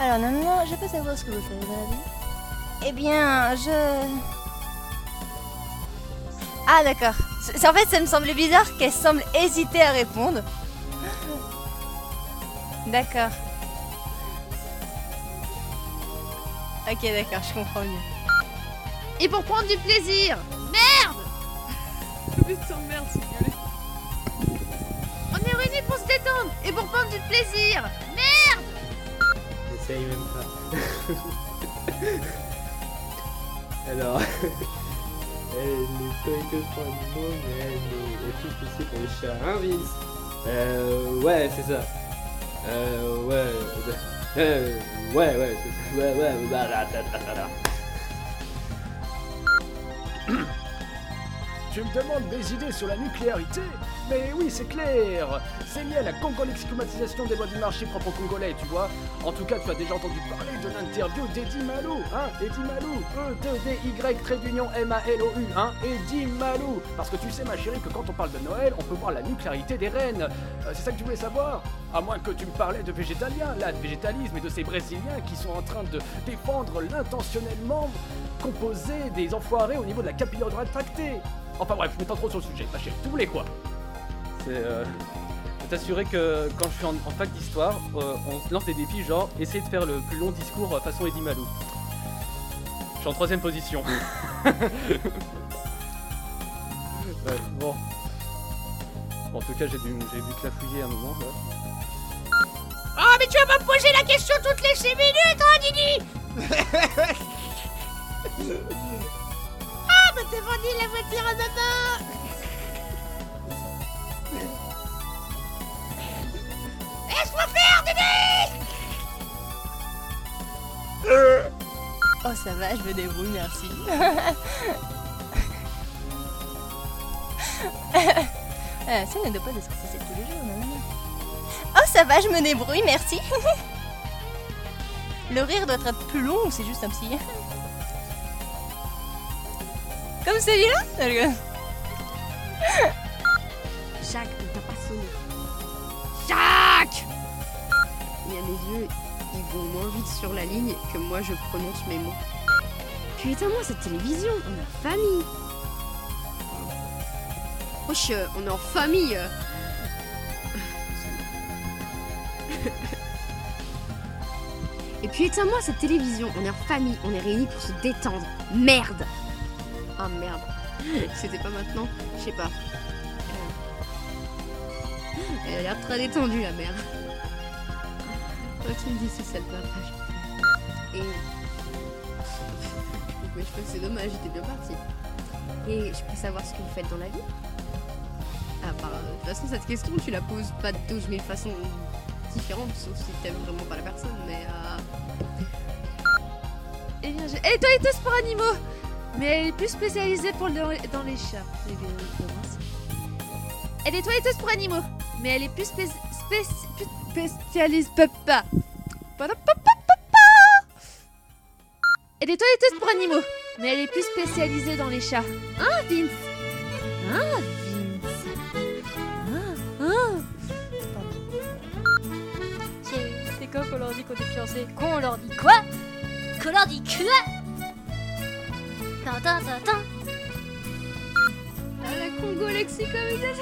Alors, non, non, je veux pas savoir ce que vous faites dans la. Eh bien, je. Ah, d'accord. En fait, ça me semblait bizarre qu'elle semble hésiter à répondre. D'accord. Ok, d'accord, je comprends mieux. Et pour prendre du plaisir Merde Putain, merde, c'est gueulé. On est réunis pour se détendre et pour prendre du plaisir Merde J'essaye même pas. Alors, elle n'est pas que pour animaux, mais elle est aussi poussée pour les chats, hein Vince Euh, ouais, c'est ça. Euh, ouais, euh, ouais, ouais, c'est ça. Ouais, ouais, bah, là, là, là, là, Tu me demandes des idées sur la nucléarité. Mais oui, c'est clair. C'est lié à la congolexcumatisation des lois du marché propre aux Congolais, tu vois. En tout cas, tu as déjà entendu parler de l'interview d'Eddie Malou, hein. Eddie Malou E-2-D-Y, trait d'union M-A-L-O-U, hein. Eddie Malou. Parce que tu sais, ma chérie, que quand on parle de Noël, on peut voir la nucléarité des reines. Euh, C'est ça que tu voulais savoir? À moins que tu me parlais de végétaliens, là, de végétalisme et de ces Brésiliens qui sont en train de défendre l'intentionnellement composé des enfoirés au niveau de la capillarité rétractée Enfin bref, je m'étends trop sur le sujet, ma chérie. Tu voulais quoi? C'est euh, t'assurer que quand je suis en, en fac d'histoire, euh, on se lance des défis genre essayer de faire le plus long discours euh, façon Eddie Malou. Je suis en troisième position. ouais, bon. Bon, En tout cas, j'ai dû, j'ai dû clafouiller un moment. là. Oh, mais tu vas pas me poser la question toutes les 6 minutes, hein, Didi? T'es vendu la voiture Laisse-moi faire, Didi Oh, ça va, je me débrouille, merci. euh, ça ne doit pas de ce que c'est tous les jours, non. Oh, ça va, je me débrouille, merci. Le rire doit être plus long ou c'est juste un petit. Comme celui-là. Jacques, on t'a pas sonné. Jacques Il y a mes yeux. ils vont moins vite sur la ligne que moi je prononce mes mots. Puis éteins-moi cette télévision, on est en famille. Wesh, euh, on est en famille. Et puis éteins-moi cette télévision, on est en famille, on est réunis pour se détendre. Merde Ah merde. C'était pas maintenant, je sais pas. Elle a l'air très détendue la mère. Toi tu me dis si ça va pas. Et... Mais je pense que c'est dommage, j'étais bien partie. Et je peux savoir ce que vous faites dans la vie? Ah bah, de toute façon cette question tu la poses pas de 12 000 façons différentes, sauf si t'aimes vraiment pas la personne, mais... Euh... Eh bien, j'ai... Elle est toiletteuse pour animaux? Mais elle est plus spécialisée pour le... dans les chats. Elle est toiletteuse pour animaux Mais elle est plus spé... spéci- plus spécialiste... Papa. Elle est toiletteuse pour animaux Mais elle est plus spécialisée dans les chats. Hein, Vince? Hein, Vince? Hein, hein? C'est c'est quand qu'on leur dit qu'on est fiancés? Qu'on leur dit quoi? Qu'on leur dit quoi? Ah, la Congo Lexi comme il est.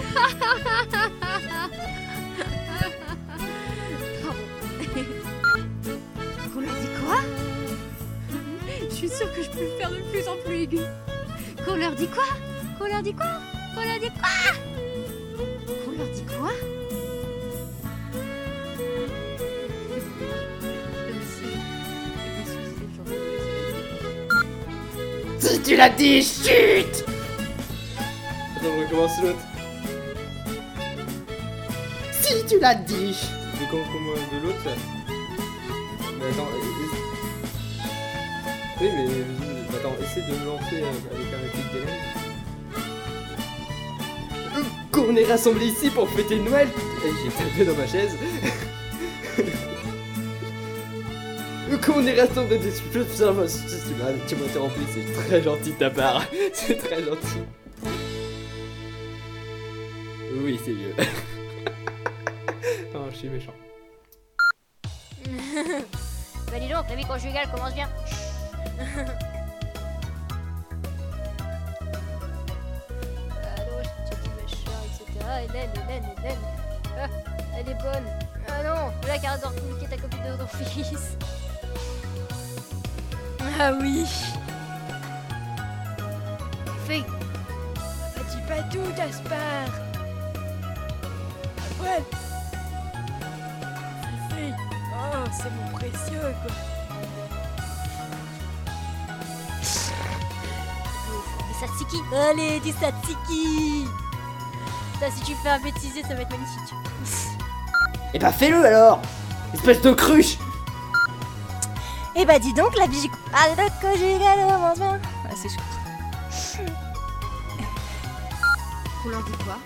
Pardon. On leur dit quoi? Je suis sûre que je peux le faire de plus en plus aigu. Qu'on leur dit quoi? Qu'on leur dit quoi? Qu'on leur dit quoi? Qu'on leur dit quoi? Tu l'as dit, chut Attends, on recommence l'autre. Si tu l'as dit Mais comment, comment de l'autre là Mais attends, euh, essa- Oui, mais euh, attends, essaie de me lancer euh, avec un réplique Qu'on est rassemblés ici pour fêter Noël Et J'ai tapé dans ma chaise. Ici. Je sais pas, si tu m'as interrompu, c'est très gentil de ta part. C'est très gentil. Oui, c'est mieux. non, je suis méchant. bah dis donc, la vie conjugale commence bien. Hélène, Hélène, Hélène. Ah, elle est bonne. Ah non, qui arrête de niquer ta copine de ton fils. Ah oui. Fais. Dis pas tout, Gaspard? Ouais. Fifi. Oh, c'est mon précieux, quoi. Des satsiki Allez, des satsiki Ça, si tu fais un bêtisier, ça va être magnifique. Eh bah fais-le alors Espèce de cruche Eh bah dis donc, la vie Ah, le conjugal commence bien. Ah, c'est chaud. On leur dit quoi?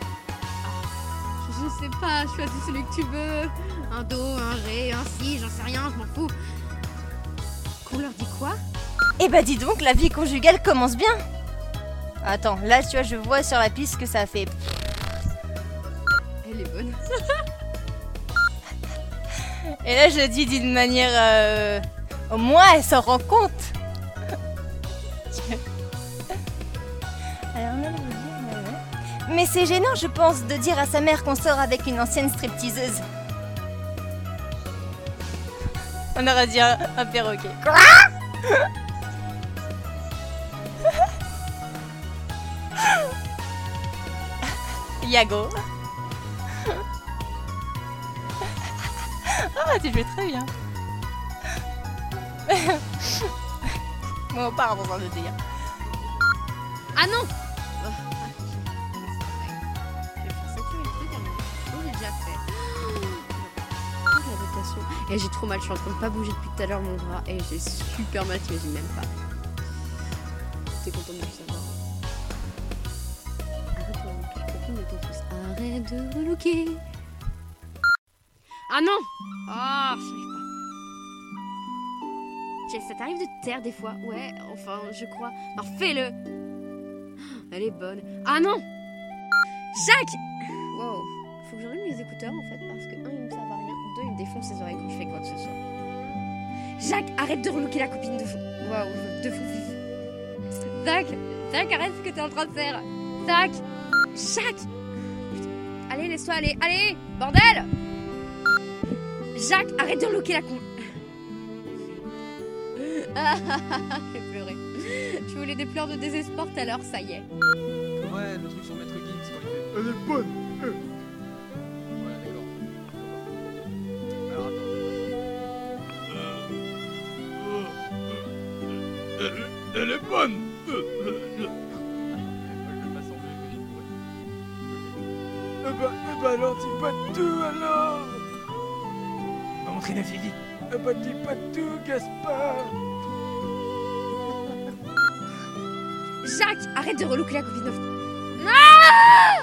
Je sais pas, choisis celui que tu veux. Un do, un ré, un si, j'en sais rien, je m'en fous. Qu'on leur dit quoi? Eh bah dis donc, la vie conjugale commence bien. Attends, là tu vois, je vois sur la piste que ça a fait. Elle est bonne. Et là je le dis d'une manière. euh, Au moins elle s'en rend compte. Alors. Mais c'est gênant, je pense, de dire à sa mère qu'on sort avec une ancienne stripteaseuse. On aurait dit un, un perroquet. Quoi? Yago. Ah, tu jouais très bien. Hein, je l'ai déjà fait. Oh, l'adaptation. Et j'ai trop mal, je suis en train de pas bouger depuis tout à l'heure mon bras et j'ai super mal, t'imagines même pas. T'es content de le savoir. Arrête de relooker. Ah non Ah, ça ça t'arrive de taire des fois? Ouais, enfin, je crois. Alors fais-le Elle est bonne. Ah non Jacques Wow. Faut que j'enlève mes écouteurs en fait parce que, un, ils me servent à rien. Deux, ils me défoncent les oreilles quand je fais quoi que ce soit. Jacques, arrête de relooker la copine de fond. Waouh, de vif. Zach, Zach, arrête ce que t'es en train de faire. Zach, Jacques. Allez, laisse-toi aller. Allez, bordel. Jacques, arrête de relooker la con. Ah, ah, ah, ah, j'ai pleuré. Je voulais des pleurs de désespoir tout à l'heure, ça y est. Ouais, le truc sur Maître Gims quand il fait. Elle est bonne Voilà, d'accord. Alors attends. Elle, elle est bonne Eh bah, eh bah alors dis pas tout alors Va montrer la vieille Eh bah dis pas tout Gaspard Jacques, arrête de relooker la copine de Ah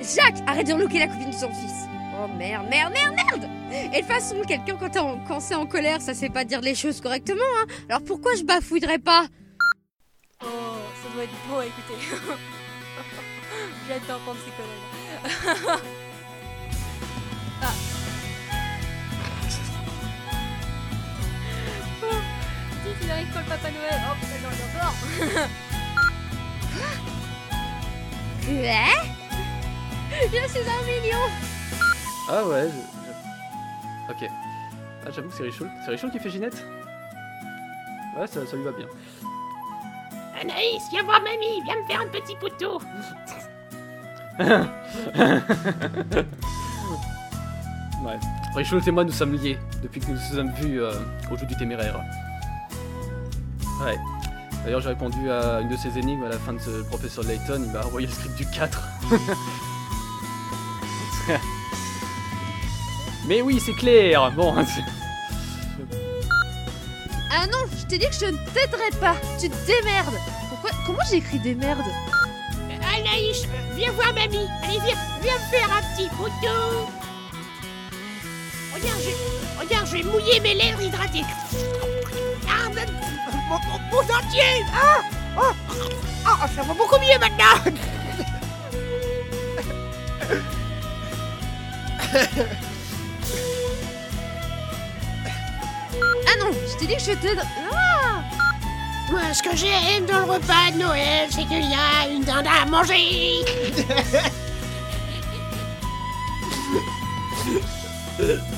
Jacques, arrête de relooker la copine de son fils. Oh merde, merde, merde, merde Et de toute façon, quelqu'un quand, en- quand c'est en colère, ça sait pas dire les choses correctement, hein. Alors pourquoi je bafouillerais pas? Oh, ça doit être beau à écouter. J'adore entendre ces conneries. ah. Oh, il arrive le Papa Noël. Oh Ouais Je suis un million Ah ouais, je- je- Ok. Ah, j'avoue que c'est Richoul. C'est Richoul qui fait Ginette? Ouais, ça, ça lui va bien. Anaïs, viens voir mamie, viens me faire un petit poteau. Ouais. Richoul et moi, nous sommes liés depuis que nous nous sommes vus euh, au jeu du téméraire. Ouais. D'ailleurs, j'ai répondu à une de ces énigmes à la fin de ce professeur Layton. Il m'a envoyé le script du 4. Mais oui, c'est clair Bon, Ah non, je t'ai dit que je ne t'aiderai pas. Tu te démerdes. Pourquoi Comment j'écris des merdes? Anaïs, euh, viens voir mamie. Allez, viens, viens me faire un petit poteau. Regarde, je, regarde, je vais mouiller mes lèvres hydratées. Mon, mon, mon dentier Ah Oh, ça va beaucoup mieux maintenant Ah non, je t'ai dit que je t'aiderai. Ah Moi, ce que j'aime dans le repas de Noël, c'est qu'il y a une dinde à manger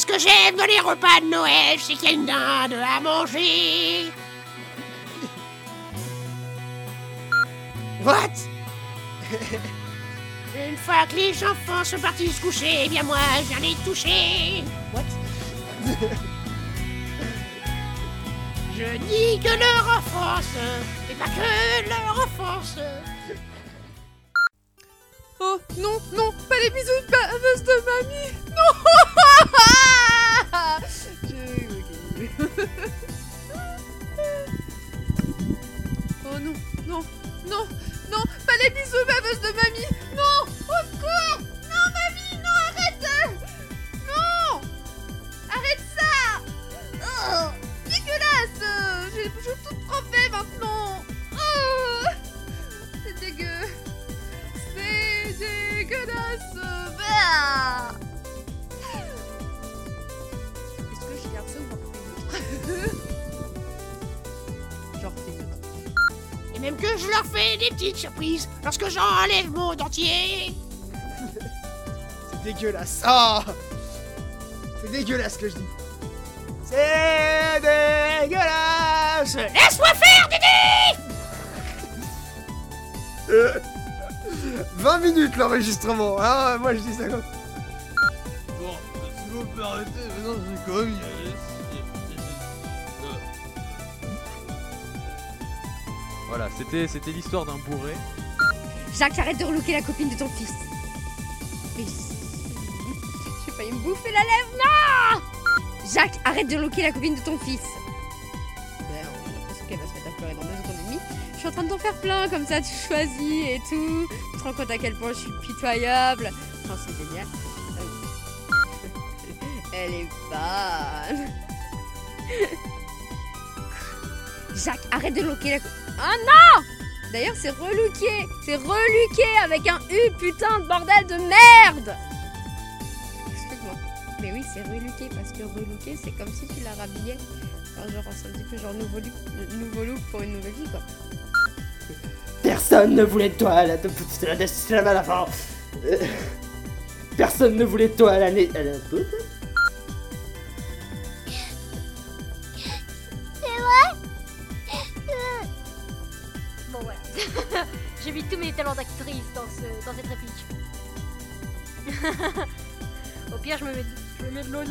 ce que j'aime dans les repas de Noël, c'est qu'il y a une dinde à manger. What? Une fois que les enfants sont partis se coucher, eh bien moi, je viens les toucher What? Je dis que leur enfance, et pas que leur enfance. Oh non, non, pas les bisous de baveuse de mamie. Non Oh non, non, non, non, pas les bisous baveuse de mamie. Non, au secours. Non, mamie, non, arrête. Non. Arrête ça. Oh, dégueulasse. J'ai toutes trempées maintenant. Oh C'est dégueu. C'est dégueulasse. Bah que je leur fais des petites surprises lorsque j'enlève mon dentier C'est dégueulasse. Ah C'est dégueulasse ce que je dis. C'est dégueulasse Laisse-moi faire, Didi 20 minutes l'enregistrement. Ah, moi je dis ça comme. Bon, si vous pouvez arrêter, mais non, j'ai quand Voilà, c'était c'était l'histoire d'un bourré. Jacques, arrête de relooker la copine de ton fils. Mais... J'ai failli me bouffer la lèvre, non Jacques, arrête de relooker la copine de ton fils. Ben, l'impression qu'elle va se mettre à pleurer dans deux secondes et demie. Je suis en train de t'en faire plein, comme ça tu choisis et tout. Tu te rends compte à quel point je suis pitoyable. Oh, c'est génial. Euh, Elle est bonne. Jacques, arrête de looker la... Ah non D'ailleurs, c'est relooké C'est relooké avec un U, putain de bordel de merde Mais oui, c'est relooké parce que relooké, c'est comme si tu la rhabillais. Enfin, genre, un petit peu genre nouveau look, nouveau look pour une nouvelle vie, quoi. Personne ne voulait de toi à la. Euh, Personne ne voulait de toi à l'année.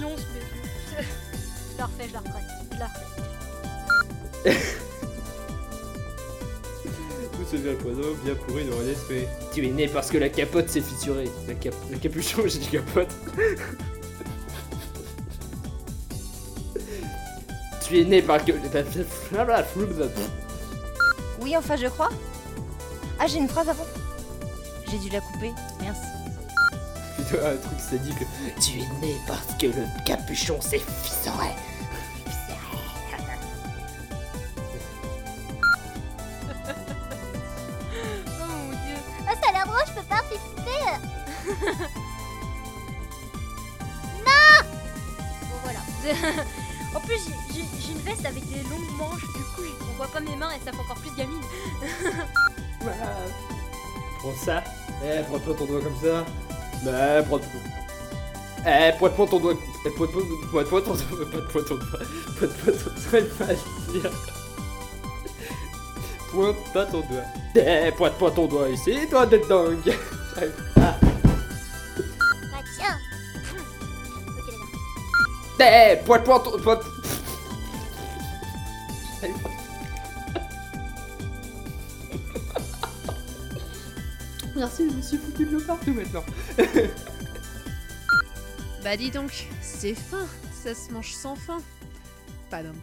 Sous les yeux. Je la refais, je la refais. Je la refais. Tout se vient le poison, bien pourri dans un esprit. Tu es né parce que la capote s'est fissurée. La cap... Le capuchon, j'ai dit capote. tu es né parce que. Oui, enfin, je crois. Ah, j'ai une phrase avant. J'ai dû la couper. Merci. Un truc ça dit que. Tu es né parce que le capuchon s'est fissuré. Oh mon dieu. Ah, ça a l'air drôle, je peux participer. Bon, voilà. en plus, j'ai- une veste avec des longues manches. Du coup, on voit pas mes mains et ça fait encore plus gamine. Voilà. Prends ça. Eh, pointe-moi ton doigt comme ça. Bah, prends Eh, pointe-moi ton doigt. Eh, pointe-moi pointe-moi ton doigt. Pointe-moi ton doigt. Pointe-moi ton doigt. Il va dire. Pointe pas ton doigt. Eh, pointe-moi ton doigt ici, toi d'être dingue. Pas. Eh, pointe-moi ton. Pointe. Merci, je me suis foutu de l'eau partout maintenant. Bah dis donc, c'est fin, ça se mange sans fin. Pas d'un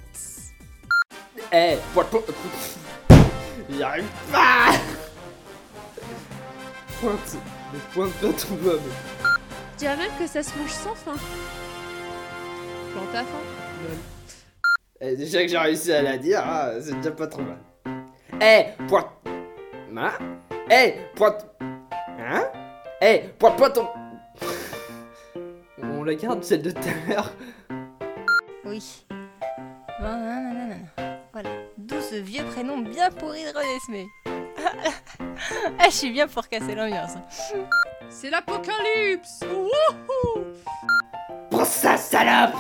Eh, pointe, pointe. J'y arrive pas Pointe. Mais pointe pas ton mais. Je dirais même que ça se mange sans fin. Plante à fin. Lol. Eh, déjà que j'ai réussi à la dire, ah, c'est déjà pas trop mal. Eh, pointe. Hein Eh, pointe. Hein? Eh, pointe pas ton. On la garde celle de tout à l'heure. Oui. Ben, nanana. Voilà. D'où ce vieux prénom bien pourri de Renesmee. ah, je suis bien pour casser l'ambiance. C'est l'apocalypse Wouhou Prends ça, salope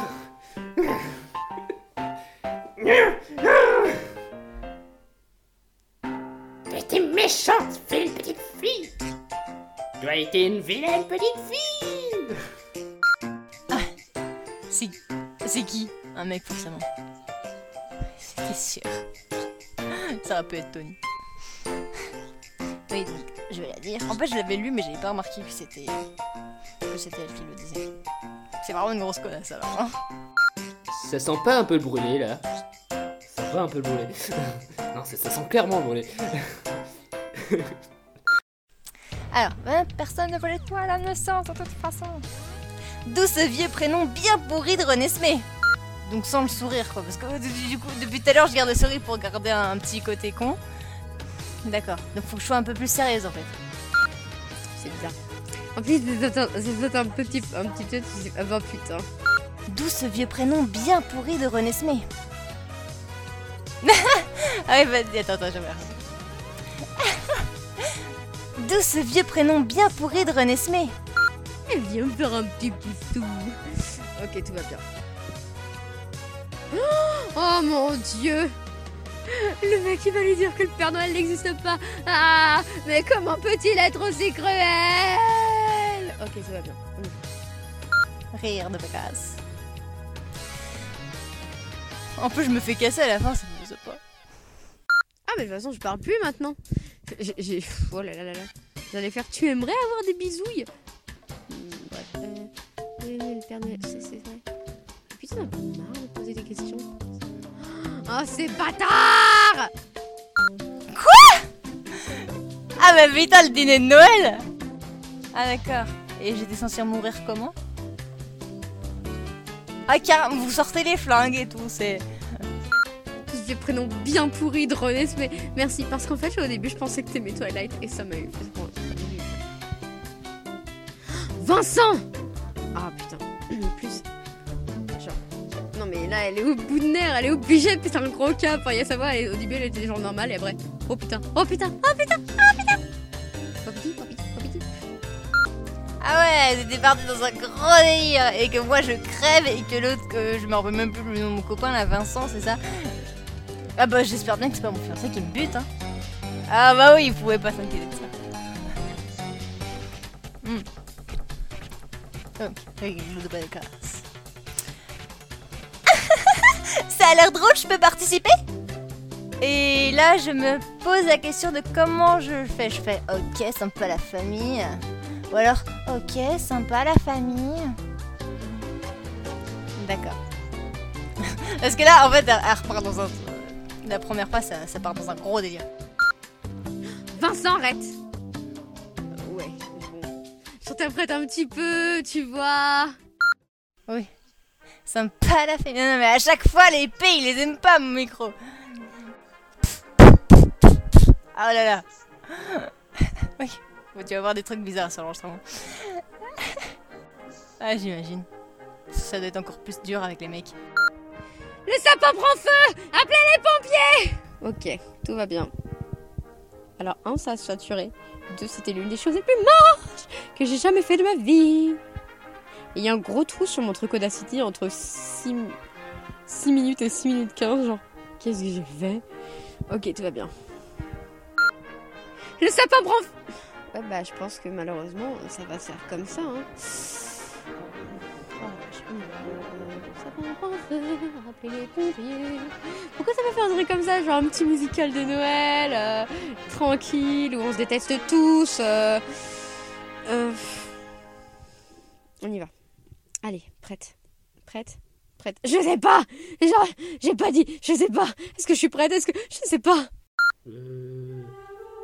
été méchante, vilaine petite fille. Tu as été une vilaine petite fille. C'est. C'est qui? Un mec, forcément. C'était sûr. Ça aurait pu être Tony. Oui, donc, je vais la dire. En fait, je l'avais lu, mais j'avais pas remarqué que c'était. que c'était elle qui le disait. C'est vraiment une grosse connasse, alors. hein. Ça sent pas un peu le brûlé là Ça sent pas un peu le brûlé. non, ça, ça sent clairement le brûlé. Alors, personne ne voulait de toi, ne sent, de toute façon. D'où ce vieux prénom bien pourri de Renesmee. Donc sans le sourire, quoi. Parce que du coup, depuis tout à l'heure, je garde le sourire pour garder un, un petit côté con. D'accord. Donc faut que je sois un peu plus sérieuse, en fait. C'est bizarre. En plus, c'est un- petit, un petit peu. tu Ah bah putain. D'où ce vieux prénom bien pourri de Renesmee. ah oui, vas-y, attends, attends, je vais D'où ce vieux prénom bien pourri de Renesmee. Elle vient me faire un petit poussou. Ok, tout va bien. Oh mon dieu Le mec il va lui dire que le Père Noël n'existe pas. Ah Mais comment peut-il être aussi cruel? Ok, ça va bien. Rire de casse. En plus, je me fais casser à la fin, ça me fait pas. Ah mais de toute façon je parle plus maintenant. J'ai... Oh là là là là. J'allais faire tu aimerais avoir des bisouilles? Hmm. Euh... Oui, oui, le Père c'est, vrai. Putain, peu marre de poser des questions. Oh c'est bâtard Ah bah putain, le dîner de Noël Ah d'accord. Et j'étais censée mourir comment? Ah car vous sortez les flingues et tout, c'est... Ces prénoms bien pourris de René, mais merci parce qu'en fait au début je pensais que t'aimais Twilight et ça m'a eu. Vincent Ah putain. Plus. Genre. Non mais là elle est au bout de nerfs, elle est obligée de péter un gros cap. Enfin, y a ça au début elle était genre normale et après. Oh putain, oh putain, oh putain, oh putain. Ah ouais, c'était parti dans un gros délire et que moi je crève et que l'autre, que je me rappelle même plus le nom de mon copain là, Vincent, c'est ça Ah bah j'espère bien que c'est pas mon fiancé qui me bute hein. Ah bah oui, il pouvait pas s'inquiéter de ça. Hmm. Ça a l'air drôle, je peux participer? Et là, je me pose la question de comment je fais. Je fais ok, sympa la famille. Ou alors ok, sympa la famille. D'accord. Parce que là, en fait, elle, elle repart dans un. La première fois, ça, ça part dans un gros délire. Vincent, arrête Ouais, bon. J'interprète un petit peu, tu vois. Oui. Sympa la famille. Non, non, mais à chaque fois, les P, ils les aiment pas, mon micro. Ah oh là là. Oui. Bon, tu vas voir des trucs bizarres sur l'enregistrement. Ah, j'imagine. Ça doit être encore plus dur avec les mecs. Le sapin prend feu Appelez les pompiers Ok, tout va bien. Alors, un, ça a saturé. Deux, c'était l'une des choses les plus moches que j'ai jamais fait de ma vie. Et il y a un gros trou sur mon truc Audacity entre 6, 6 minutes et 6 minutes 15. Genre, qu'est-ce que j'ai fait? Ok, tout va bien. Le sapin prend feu Ouais, bah, je pense que malheureusement, ça va se faire comme ça. Hein. Oh, les pompiers. Pourquoi ça va faire un truc comme ça Genre un petit musical de Noël, euh, tranquille, où on se déteste tous. euh, euh, On y va. Allez, prête. Prête Prête. Je sais pas Genre, j'ai pas dit, je sais pas. Est-ce que je suis prête? Est-ce que. Je sais pas. Euh.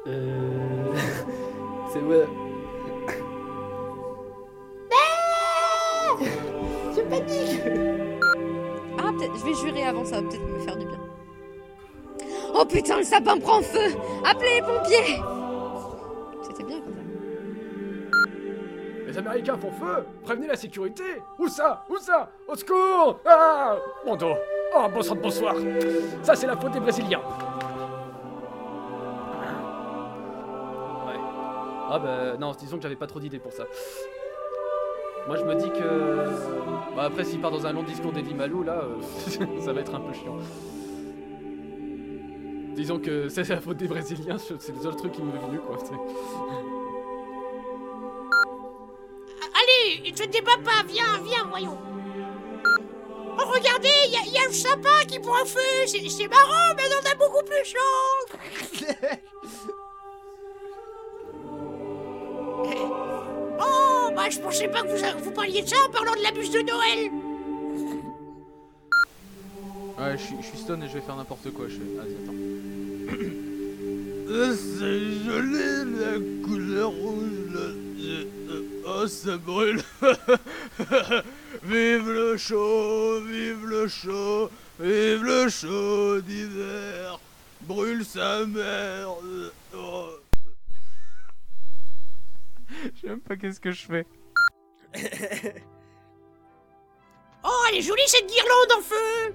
Euh. C'est moi. Je panique Ah, peut-être. Je vais jurer avant, ça va peut-être me faire du bien. Oh putain, le sapin prend feu Appelez les pompiers C'était bien comme ça. Les Américains font feu Prévenez la sécurité Où ça? Où ça? Au secours Ah Mon dos Oh, bon sang de bonsoir Ça, c'est la faute des Brésiliens Ouais. Ah bah, non, disons que j'avais pas trop d'idées pour ça. Moi, je me dis que... Bah après, s'il part dans un long discours d'Eddie Malou, là, euh, ça va être un peu chiant. Disons que c'est la faute des Brésiliens, c'est le seul truc qui m'est venu, quoi. c'est- Allez, te débat pas, viens, viens, voyons. Oh, regardez, il y, a- y a le sapin qui prend feu, c'est c'est marrant, mais on a beaucoup plus chaud. bah je pensais pas que vous, parliez de ça en parlant de la bûche de Noël. Ouais, je suis- je suis stone et je vais faire n'importe quoi. Je fais... Vas-y, attends. Euh, C'est joli la couleur rouge. euh, Oh, ça brûle. vive le chaud, vive le chaud, vive le chaud d'hiver. Brûle sa mère. euh, oh. Je sais même pas qu'est-ce que je fais. Oh, elle est jolie cette guirlande en feu.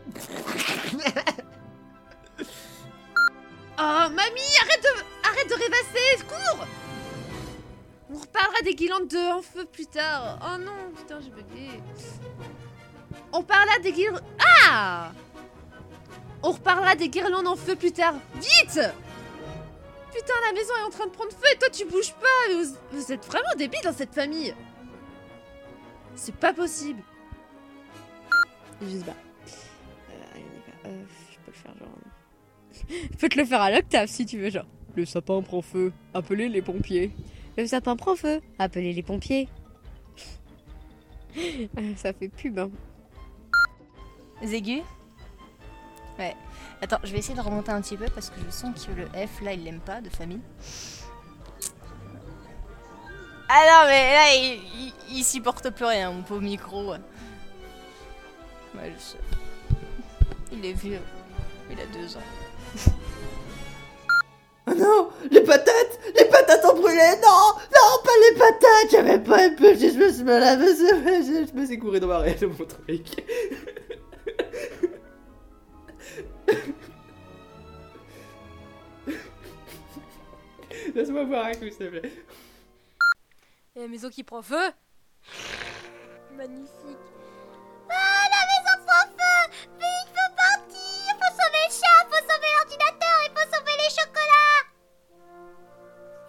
Oh, mamie, arrête de, arrête de rêvasser, cours On reparlera des guirlandes de en feu plus tard. Oh non, putain, j'ai bugué. On parlera des guirlandes... Ah On reparlera des guirlandes en feu plus tard. Vite Putain, la maison est en train de prendre feu et toi tu bouges pas. Mais Vous, vous êtes vraiment débiles dans cette famille. C'est pas possible. Je sais pas. Euh, allez, on y va. Euh, je peux le faire genre. je peux te le faire à l'octave si tu veux, genre. Le sapin prend feu. Appelez les pompiers. Le sapin prend feu. Appelez les pompiers. Euh, Ça fait pub, hein. Aigus Ouais. Attends, je vais essayer de remonter un petit peu parce que je sens que le F là il l'aime pas de famille. Ah non mais là il, il, il supporte plus rien mon pauvre micro. Ouais je sais. Il est vieux. Il a deux ans. Non non Les patates Les patates ont brûlé Non Non, pas les patates J'avais pas un peu, je me suis mal je, je me suis couru dans ma réelle mon truc. Laisse-moi voir un coup, s'il te plaît. Et la maison qui prend feu Magnifique. Ah, la maison prend feu Vite, faut partir Faut sauver le chat, faut sauver l'ordinateur, il faut sauver les chocolats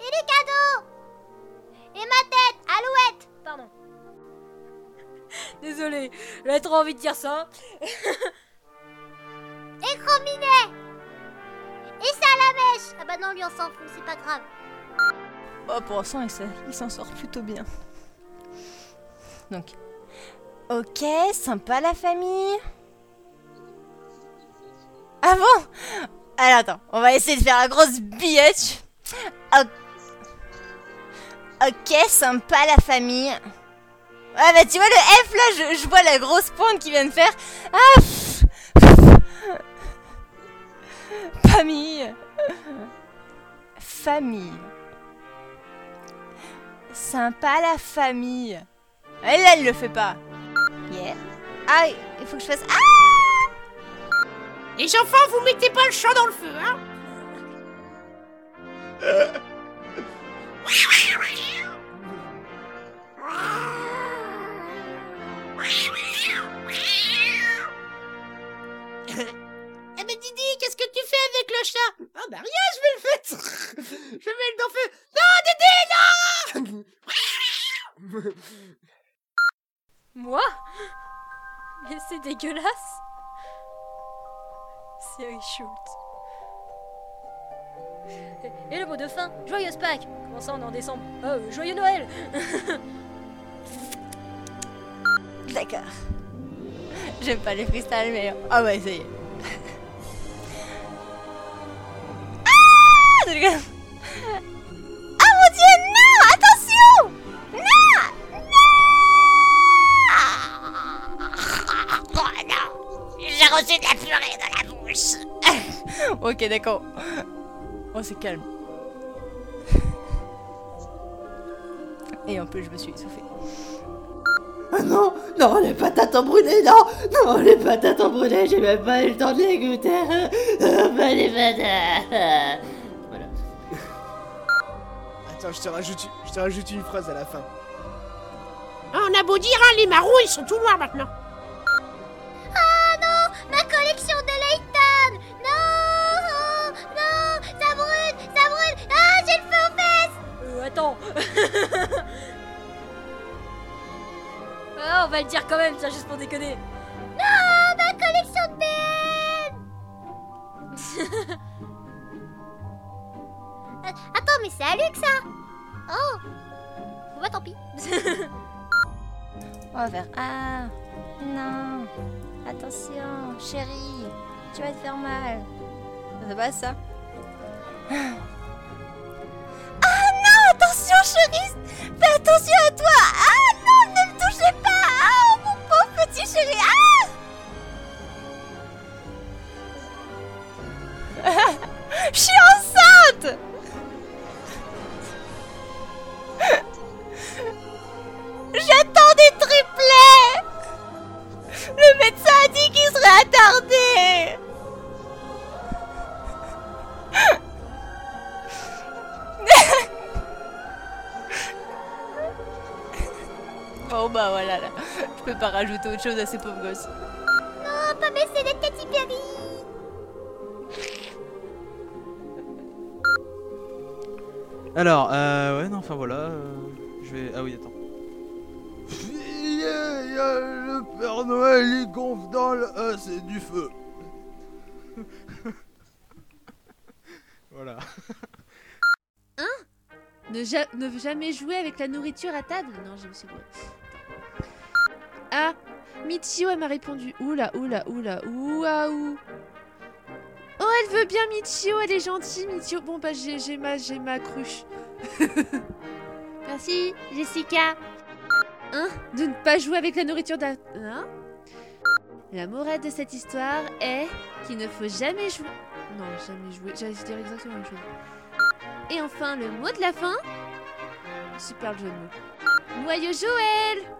Et les cadeaux Et ma tête, Alouette Pardon. Désolé, j'avais trop envie de dire ça. Et Chrominet Et Salamèche Ah bah non, lui on s'en fout, c'est pas grave. Bon, pour l'instant, il s'en- sort plutôt bien. Donc, ok, sympa la famille. Ah bon? Alors attends, on va essayer de faire la grosse bitch. Ok, sympa la famille. Ouais, bah tu vois le F là, je, vois la grosse pointe qui vient de faire. Ah pff. Famille. Famille. Sympa la famille. Elle, elle le fait pas. Yeah. Ah, il faut que je fasse. Ah Les enfants, vous mettez pas le champ dans le feu, hein Eh ben Didi, qu'est-ce que tu fais avec le chat? Ah bah rien, je vais le faire Je vais le mettre dans le feu Moi Mais c'est dégueulasse. Siri Schultz. Et, le mot de fin, joyeuse Pâques Comment ça on est en décembre euh, joyeux Noël D'accord. J'aime pas les freestyles, mais. Ah Je rigole. Ah J'ai reçu de la purée dans la bouche Ok, d'accord. Oh, c'est calme. Et en plus, je me suis essoufflée. Ah non Non, les patates ont brûlé, non Non, les patates ont brûlé, j'ai même pas eu le temps de les goûter Ah, Pas les patates Voilà. Attends, je te rajoute, je te rajoute une phrase à la fin. Ah, On a beau dire, hein, les marrons, ils sont tout noirs maintenant attends. Ah, on va le dire quand même, tiens, juste pour déconner. Non Ma collection de BN Euh, Attends, mais c'est à Luc, ça. Oh. Bon bah tant pis. On va faire. Ah Non. Attention, chérie, tu vas te faire mal. C'est pas ça attention, Fais attention à toi Ah autre chose à ces pauvres gosses. Non, pas baisser les Katy Perry Alors, euh, ouais, non, enfin voilà. euh, je vais. Ah oui, attends. Le Père Noël il gonfle dans le. Ah, c'est du feu. Voilà. Ne, ja- ne jamais jouer avec la nourriture à table? Non, je me suis brûlée. Michio, elle m'a répondu. Oula, oula, oula, ouah, ou. Oh, elle veut bien Michio, elle est gentille, Michio. Bon, bah, j'ai ma, j'ai ma cruche. Merci, Jessica. Hein? De ne pas jouer avec la nourriture d'un... Hein? La morale de cette histoire est qu'il ne faut jamais jouer... Non, jamais jouer. J'allais dire exactement la même chose. Et enfin, le mot de la fin? Super le jeu de mots. Noyau Joël